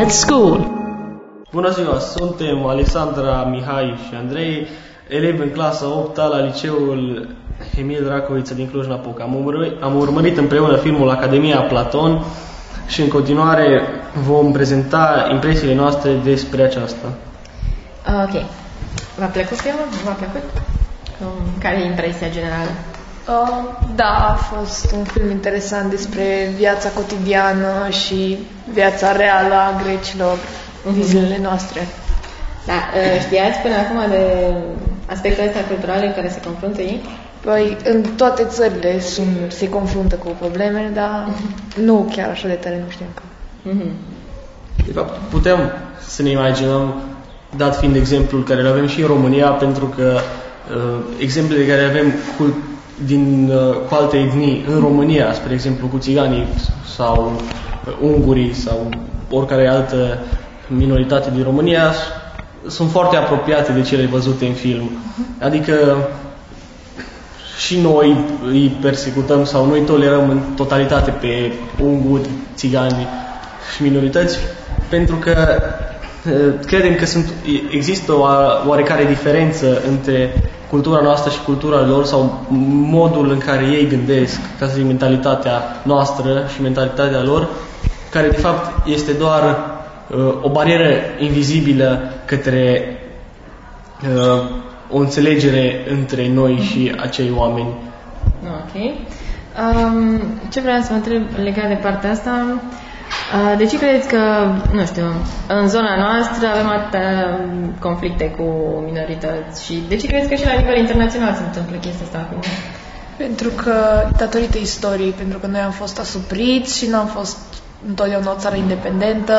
at school. Bună ziua, suntem Alexandra, Mihai și Andrei, elevi în clasa 8 la liceul Emil Dracoviță din Cluj-Napoca. Am, urmărit, am urmărit împreună filmul Academia Platon și în continuare vom prezenta impresiile noastre despre aceasta. Ok. V-a plăcut filmul? V-a plăcut? Care e impresia generală? Uh, da, a fost un film interesant despre viața cotidiană și viața reală a grecilor din zilele noastre. Da, uh, știați până acum de aspectele astea culturale în care se confruntă ei? Păi, în toate țările sunt, se confruntă cu probleme, dar nu chiar așa de tare, nu știu încă. Mhm. De fapt, putem să ne imaginăm, dat fiind exemplul care îl avem și în România, pentru că uh, exemplele care le avem cu, din, uh, cu alte etnii în România, spre exemplu cu țiganii sau uh, ungurii sau oricare altă minoritate din România, s- sunt foarte apropiate de cele văzute în film. Adică și noi îi persecutăm sau noi tolerăm în totalitate pe unguri, țigani și minorități pentru că eh, credem că sunt, există o oarecare diferență între cultura noastră și cultura lor sau modul în care ei gândesc, ca să zic, mentalitatea noastră și mentalitatea lor, care de fapt este doar uh, o barieră invizibilă către uh, o înțelegere între noi și acei oameni. Ok. Um, ce vreau să vă întreb legat de partea asta, uh, de ce credeți că, nu știu, în zona noastră avem atâtea um, conflicte cu minorități și de ce credeți că și la nivel internațional se întâmplă chestia asta acum? Pentru că, datorită istoriei, pentru că noi am fost asupriți și nu am fost întotdeauna o țară independentă.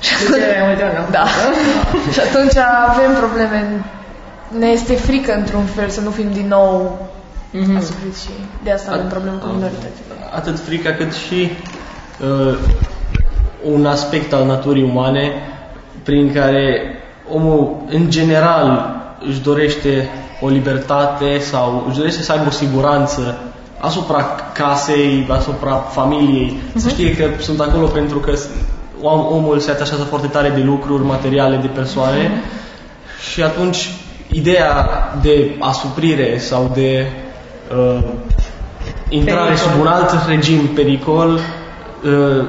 Și De cele mai multe ori n-am Da. fost, și atunci avem probleme. Ne este frică, într-un fel, să nu fim din nou Mhm. asupriți și de asta avem probleme cu minoritățile. Atât frica cât și uh, un aspect al naturii umane prin care omul în general își dorește o libertate sau își dorește să aibă o siguranță asupra casei, asupra familiei, să știe că sunt acolo pentru că om- omul se atașează foarte tare de lucruri materiale, de persoane. Și atunci ideea de asuprire sau de uh, intrare Pericol. sub un alt regim pericol uh,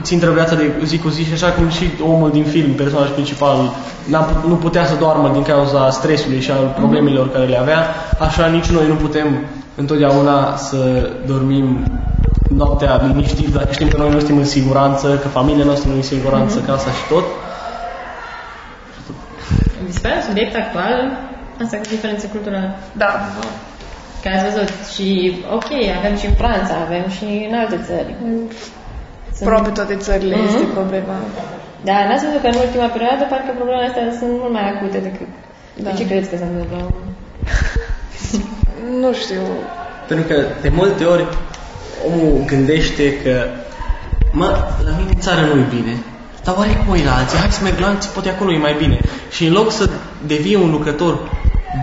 îți intră viața de zi cu zi și așa cum și omul din film, personaj principal, n-a put- nu putea să doarmă din cauza stresului și al problemelor care le avea, așa nici noi nu putem întotdeauna să dormim noaptea liniștit dacă știm că noi nu suntem în siguranță, că familia noastră nu e în siguranță, casa și tot. Vi se pare un subiect actual asta cu diferențe culturale? Da. Că ați văzut și, ok, avem și în Franța, avem și în alte țări. Sunt- Aproape toate țările Mhm. este problema. Da, n-ați văzut că în ultima perioadă parcă problemele astea sunt mult mai acute decât... Da. De ce credeți că se întâmplă? Nu știu. Pentru că de multe ori omul gândește că mă, la mine în țară nu-i bine, dar oare cum e la alții? Hai să merg la alții, poate acolo e mai bine. Și în loc să devii un lucrător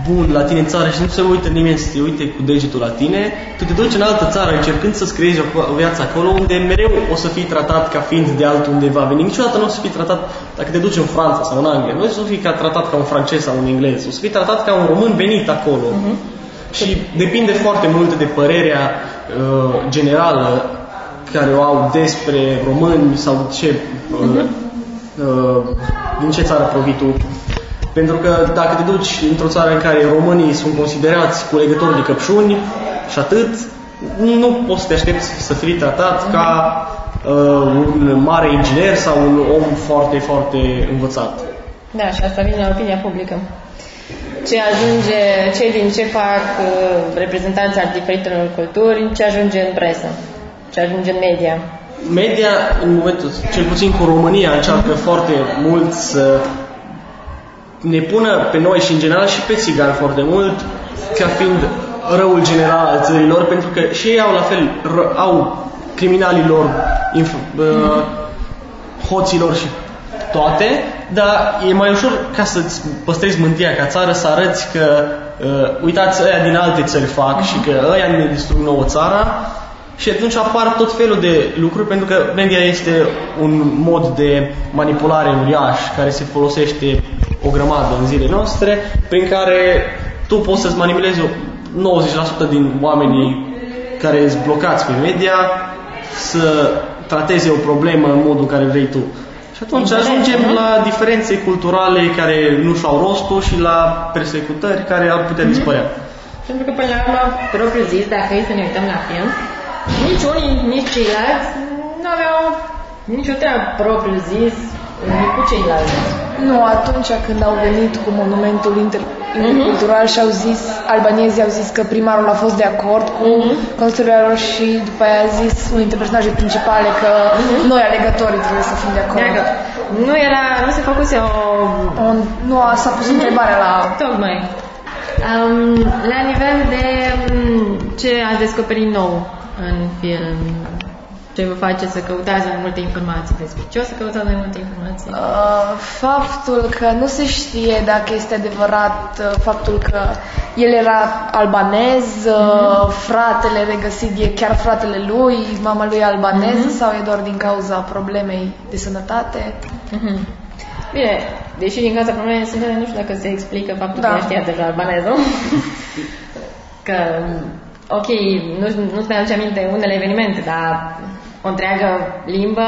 bun la tine în țară și nu se uită nimeni să te uite cu degetul la tine, tu te duci în altă țară încercând să-ți creezi o, o viață acolo unde mereu o să fii tratat ca fiind de altundeva veni. Niciodată nu o să fii tratat, dacă te duci în Franța sau în Anglia, nu o să fii ca tratat ca un francez sau un englez, o să fii tratat ca un român venit acolo. Și depinde foarte mult de părerea uh, generală care o au despre români sau ce, uh, uh, din ce țară provii tu. Pentru că dacă te duci într-o țară în care românii sunt considerați culegători de căpșuni și atât, nu poți să te aștepți să fii tratat ca uh, un mare inginer sau un om foarte, foarte învățat. Da, și asta vine la opinia publică. Ce ajunge, cei din ce fac uh, reprezentanții al diferitelor culturi, ce ajunge în presă, ce ajunge în media. Media, în momentul, cel puțin cu România, încearcă foarte mult să ne pună pe noi și în general și pe țigani foarte mult ca fiind răul general al țărilor, pentru că și ei au la fel, ră, au criminalilor, inf- uh, hoților și toate, dar e mai ușor ca să-ți păstrezi mântia ca țară, să arăți că uh, uitați, ăia din alte țări fac și că ăia ne distrug nouă țara. Și atunci apar tot felul de lucruri pentru că media este un mod de manipulare uriaș care se folosește o grămadă în zilele noastre prin care tu poți să-ți manipulezi 90% din oamenii care sunt blocați pe media să trateze o problemă în modul care vrei tu. Și atunci ajungem la diferențe culturale care nu și-au rostul și la persecutări care ar putea dispărea. Pentru că, până la urmă, propriu zis, dacă e să ne uităm la film, nici unii, nici ceilalți nu aveau nicio treabă propriu zis cu ceilalți. Nu, atunci când au venit cu monumentul inter- intercultural și au zis, albanezii au zis că primarul a fost de acord cu mm-hmm. construirea lor și după aia a zis unul dintre personaje principale că mm-hmm. noi alegătorii trebuie să fim de acord. Dacă nu era, nu se făcuse o... o nu a, s-a pus întrebarea la... Tocmai. Um, la nivel de um, ce ați descoperit nou în film, ce vă face să căutați mai multe informații despre ce o să căutați mai multe informații? Uh, faptul că nu se știe dacă este adevărat uh, faptul că el era albanez, mm-hmm. fratele regăsit e chiar fratele lui, mama lui e albaneză mm-hmm. sau e doar din cauza problemei de sănătate? Mm-hmm. Bine, deși din cauza problemei de sănătate nu știu dacă se explică faptul da. că știa deja albaneză. că, ok, nu, nu-ți mai aduce aminte unele evenimente, dar o întreagă limbă.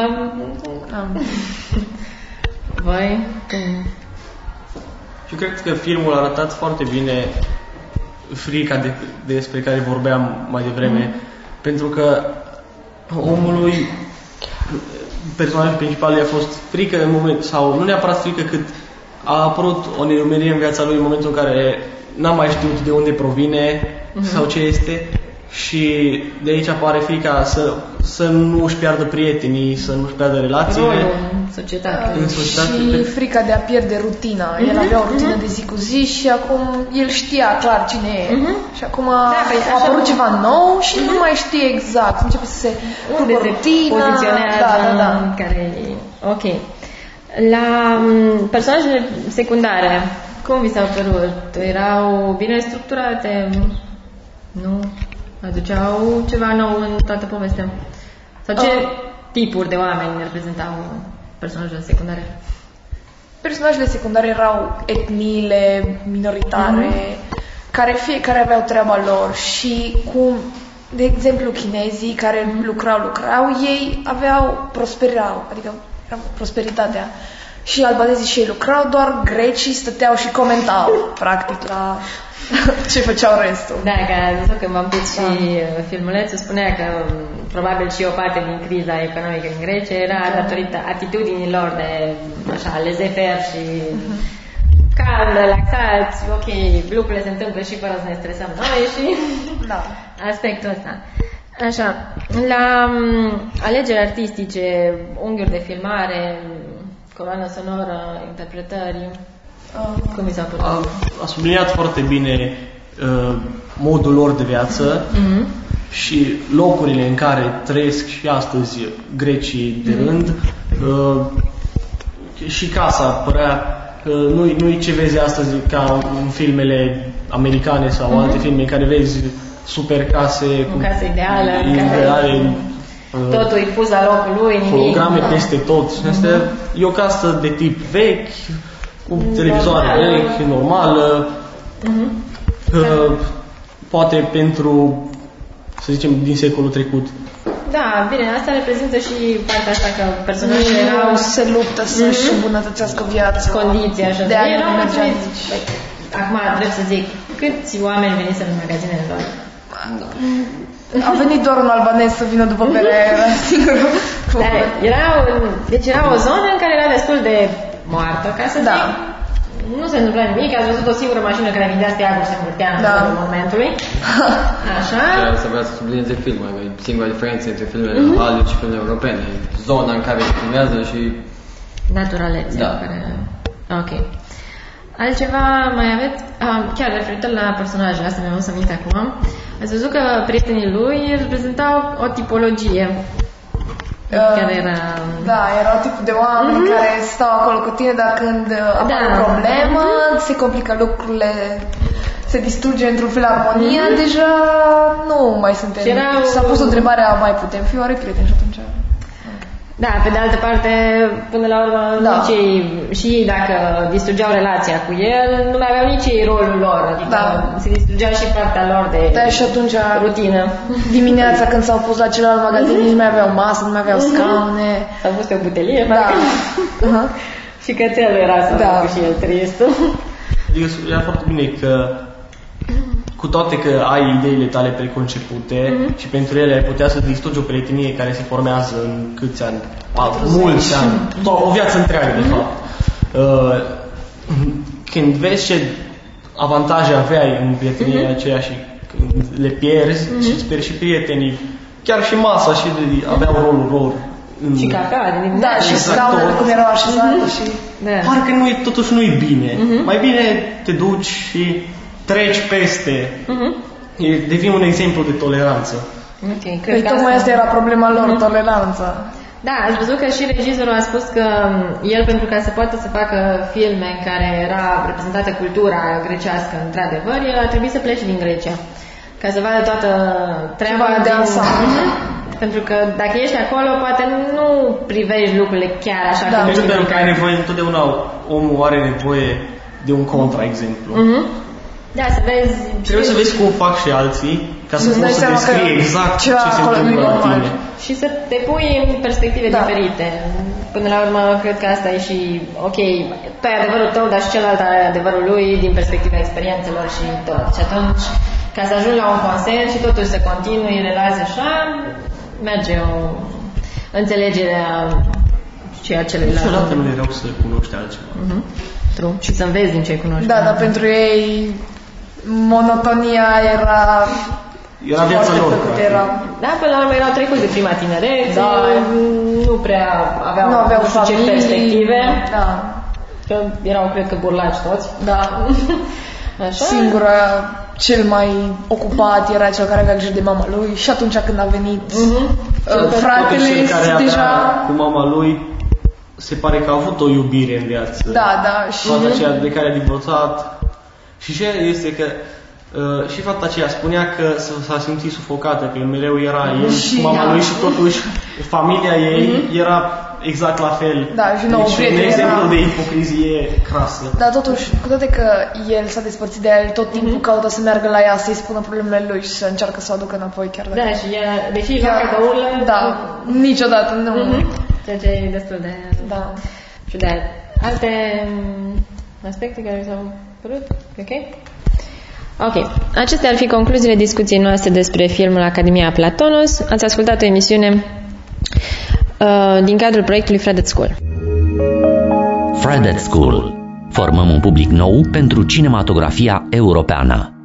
Am. Voi? Și cred că filmul a arătat foarte bine frica de, despre care vorbeam mai devreme, mm. pentru că omului personajul principal i-a fost frică în moment, sau nu neapărat frică, cât a apărut o nenumerire în viața lui în momentul în care n-a mai știut de unde provine mm-hmm. sau ce este și de aici apare frica să, să nu își piardă prietenii, să nu își piardă relațiile. Rolul în societate. În societate. Și frica de a pierde rutina. Mm-hmm. El avea o rutină mm-hmm. de zi cu zi și acum el știa clar cine e. Mm-hmm. Și acum da, păi, a apărut așa... ceva nou și mm-hmm. nu mai știe exact. Începe să se Unde se rutina, poziționează, da, da, da. care Ok. La um, personajele secundare, cum vi s-au părut? Erau bine structurate? Nu? Aduceau ceva nou în toată povestea. Sau ce uh. tipuri de oameni reprezentau personajele secundare? Personajele secundare erau etniile minoritare, mm-hmm. care fiecare aveau treaba lor și cum, de exemplu, chinezii care lucrau, lucrau, ei aveau, prosperau, adică era prosperitatea. Și albanezii și ei lucrau, doar grecii stăteau și comentau, practic, la ce făceau restul. Da, că am văzut că m-am pus da. și uh, filmulețul, spunea că um, probabil și o parte din criza economică în Grecia era da. datorită atitudinilor de așa, lezefer și uh-huh. calm, relaxați, ok, lucrurile se întâmplă și fără să ne stresăm noi și da. aspectul ăsta. Așa, la um, alegeri artistice, unghiuri de filmare, coloană sonoră, interpretări, cum mi s-a părut? A, a subliniat foarte bine uh, modul lor de viață mm-hmm. și locurile în care trăiesc și astăzi grecii de mm-hmm. rând. Uh, și casa părea că nu, nu ce vezi astăzi ca în filmele americane sau mm-hmm. alte filme în care vezi super case cu casă ideală, ideale uh, totul e pus la locul lui, nimic. Programe peste tot. Mm-hmm. E o casă de tip vechi, cu televizoare vechi, normală, uh-huh. uh, poate pentru, să zicem, din secolul trecut. Da, bine, asta reprezintă și partea asta că personajele erau... se luptă să-și mm-hmm. îmbunătățească viața. Condiții, așa. De aia erau mulțumiți. Acum trebuie să zic, câți oameni veniți în magazinele lor? A venit doar un albanez să vină după pere, era singurul. Da, era, deci era o zonă în care era destul de moartă, ca să da. zic. Nu se întâmplă nimic, ați văzut o singură mașină care vindea steagul și se învârtea în da. momentului. Așa. Chiar să vreau să sublinieze filmul, singura diferență între filmele mm-hmm. Hollywood și filmele europene. Zona în care se filmează și... Naturalețea. Da. Care... Ok. Altceva mai aveți? Ah, chiar referitor la personaje, asta mi-am să aminte acum. Ați văzut că prietenii lui reprezentau o tipologie care era... Da, erau tipul de oameni mm-hmm. care stau acolo cu tine, dar când uh, apare da. o problemă, mm-hmm. se complică lucrurile se distruge într-un fel armonia, deja nu mai suntem. Și erau- S-a pus întrebarea, mai putem fi oare prieteni și atunci... Da, pe de altă parte, până la urmă, Da. nici ei, și ei dacă distrugeau relația cu el, nu mai aveau nici ei rolul lor, adică Da. se distrugea și partea lor de Da, și atunci rutină. dimineața când s-au pus la celălalt magazin, nici nu mai aveau masă, nu mai aveau scaune. S-a pus pe o butelie, Da. parcă. Aha. și cățelul era să Da. și el trist. Adică era foarte bine că cu toate că ai ideile tale preconcepute Mhm. și pentru ele ai putea să distrugi o prietenie care se formează în câți ani? Patru, mulți ani, to- o viață întreagă de fapt. Uh, când vezi ce avantaje aveai în prietenia Mhm. aceea și când le pierzi și îți pierzi și prietenii, chiar și masa și de, aveau rolul lor. în- și caca, din Da, și Exact. scaunele cum erau așezate și... Da. Parcă nu e, totuși nu e bine. Mhm. Mai bine te duci și treci peste. Mhm. E, devii un exemplu de toleranță. Ok, cred Păi că tocmai asta era problema lor, Mhm. toleranța. Da, ați văzut că și regizorul a spus că m, el, pentru ca să poată să facă filme în care era reprezentată cultura grecească, într-adevăr, el a trebuit să plece din Grecia. Ca să vadă toată treaba Ceva de din... ansamblu. Mhm. Pentru că dacă ești acolo, poate nu privești lucrurile chiar așa Da. cum Deci știi pentru că ai care. nevoie, întotdeauna omul are nevoie de un contraexemplu. Mhm. Da, să vezi... Trebuie să vezi cum fac și alții ca să Să-ți dai poți să seama că descrii exact ceva ce se acolo nu e întâmplă la normal. tine. Și să te pui în perspective Da. diferite. Până la urmă, cred că asta e și, ok, tu ai adevărul tău, dar și celălalt are adevărul lui din perspectiva experiențelor și tot. Și atunci, ca să ajungi la un consens și totuși să continui relația așa, merge o înțelegere a ceea celuilalt. Niciodată nu e rău să cunoști altceva. Mhm. True. Și să înveți din ce cunoști. Da, dar pentru ei monotonia era... Era viața foarte lor. plăcută, practic. Era... Da, până la urmă erau trecuți de prima tinerețe, Da. nu prea aveau, Nu aveau nu știu ce familii. perspective, Da, că erau, cred că, burlaci toți. da. Așa? Singura, cel mai ocupat era cel care avea grijă de mama lui și atunci când a venit Mhm. uh, Totuși, fratele cel care avea deja... cu mama lui se pare că a avut o iubire în viață. Da, da, și... Fata aceea de care a divorțat. Și ce este că uh, și fata aceea spunea că s- s-a simțit sufocată, că mereu era el Și- cu mama da. lui și totuși familia ei era exact la fel. Da, și nou deci un prieten exemplu era- de ipocrizie crasă. Dar totuși, cu toate că el s-a despărțit de el, tot timpul caută să meargă la ea, să-i spună problemele lui și să încearcă să o aducă înapoi chiar dacă... Da, și ea, deși joacă de urlă, Da, niciodată nu. Mhm. ceea ce e destul de Da. ciudat. Alte mm, aspecte care vi s-au părut? Ok? Ok. Acestea ar fi concluziile discuției noastre despre filmul Academia Platonos. Ați ascultat o emisiune uh, din cadrul proiectului Fred at School. Fred at School. Formăm un public nou pentru cinematografia europeană.